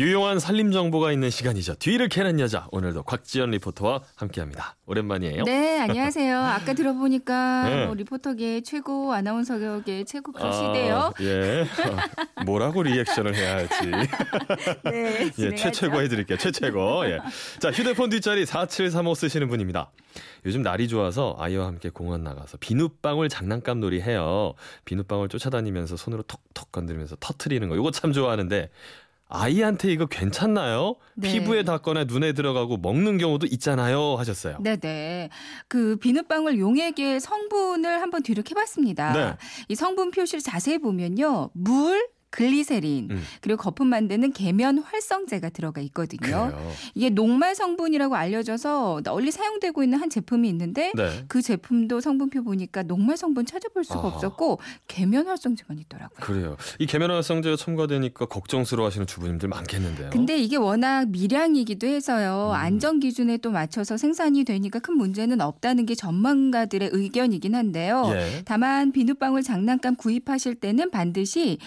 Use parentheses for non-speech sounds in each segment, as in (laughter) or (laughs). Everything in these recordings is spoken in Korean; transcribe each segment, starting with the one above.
유용한 살림 정보가 있는 시간이죠. 뒤를 캐는 여자. 오늘도 곽지연 리포터와 함께합니다. 오랜만이에요. 네, 안녕하세요. 아까 들어보니까 (laughs) 네. 뭐 리포터계 최고, 아나운서계 최고 아, 그러시대요. 예. 아, (laughs) 뭐라고 리액션을 해야 할지. (laughs) 네, 예. 최최고 해드릴게요. 최최고. 예. 자, 휴대폰 뒷자리 4735 쓰시는 분입니다. 요즘 날이 좋아서 아이와 함께 공원 나가서 비눗방울 장난감 놀이 해요. 비눗방울 쫓아다니면서 손으로 톡톡 건드리면서 터트리는 거. 요거 참 좋아하는데 아이한테 이거 괜찮나요? 네. 피부에 닿거나 눈에 들어가고 먹는 경우도 있잖아요. 하셨어요. 네네. 그 비눗방울 용액의 성분을 한번 뒤룩해봤습니다. 네. 이 성분 표시를 자세히 보면요. 물, 글리세린, 음. 그리고 거품 만드는 계면 활성제가 들어가 있거든요. 그래요. 이게 녹말 성분이라고 알려져서 널리 사용되고 있는 한 제품이 있는데 네. 그 제품도 성분표 보니까 녹말 성분 찾아볼 수가 아. 없었고 계면 활성제만 있더라고요. 그래요. 이 계면 활성제가 첨가되니까 걱정스러워하시는 주부님들 많겠는데요. 근데 이게 워낙 미량이기도 해서요. 음. 안전 기준에 또 맞춰서 생산이 되니까 큰 문제는 없다는 게 전문가들의 의견이긴 한데요. 예. 다만 비눗방울 장난감 구입하실 때는 반드시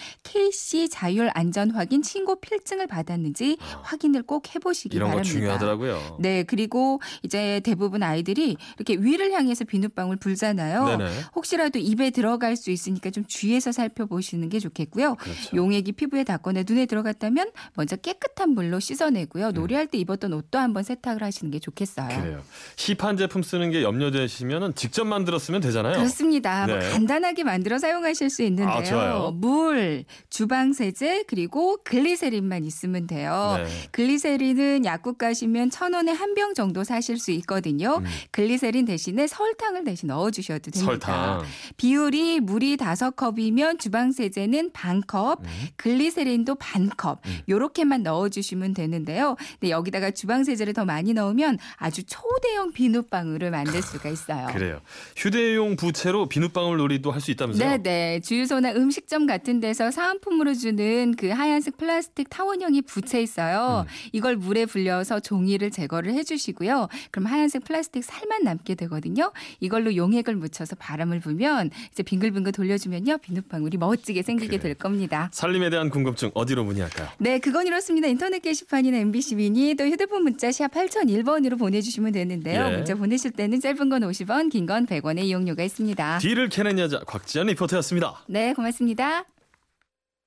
KC 자율 안전 확인 신고 필증을 받았는지 확인을 꼭 해보시기 아. 이런 거 바랍니다. 중요하더라고요. 네, 그리고 이제 대부분 아이들이 이렇게 위를 향해서 비눗방울 불잖아요. 네네. 혹시라도 입에 들어갈 수 있으니까 좀 주의해서 살펴보시는 게 좋겠고요. 그렇죠. 용액이 피부에 닿거나 눈에 들어갔다면 먼저 깨끗한 물로 씻어내고요. 놀이할 때 입었던 옷도 한번 세탁을 하시는 게 좋겠어요. 음. 그래요. 시판 제품 쓰는 게 염려되시면 직접 만들어 쓰면 되잖아요. 그렇습니다. 뭐 네. 간단하게 만들어 사용하실 수 있는데요. 아, 좋아요. 물, 주방세제 그리고 글리세린만 있으면 돼요. 네. 글리세린은 약국 가시면 천 원에 한 병 정도 사실 수 있거든요. 음. 글리세린 대신에 설탕을 대신 넣어 주셔도 됩니다. 설탕. 비율이 물이 다섯 컵이면 주방세제는 반 컵, 음. 글리세린도 반 컵. 음. 요렇게만 넣어 주시면 되는데요. 근데 여기다가 주방세제를 더 많이 넣으면 아주 초대형 비눗방울을 만들 수가 있어요. 그래요. 휴대용 부채로 비눗방울 놀이도 할 수 있다면서요? 네 네. 주유소나 음식점 같은 데서 사은품 으로 주는 그 하얀색 플라스틱 타원형이 부채 있어요. 음. 이걸 물에 불려서 종이를 제거를 해주시고요. 그럼 하얀색 플라스틱 살만 남게 되거든요. 이걸로 용액을 묻혀서 바람을 불면 이제 빙글빙글 돌려주면요. 비눗방울이 멋지게 생기게 그래. 될 겁니다. 살림에 대한 궁금증 어디로 문의할까요? 네, 그건 이렇습니다. 인터넷 게시판이나 MBC 미니 또 휴대폰 문자 샵 8001번으로 보내주시면 되는데요. 예. 문자 보내실 때는 짧은 건 50원, 긴 건 100원의 이용료가 있습니다. 뒤를 캐는 여자 곽지연 리포터였습니다. 네, 고맙습니다.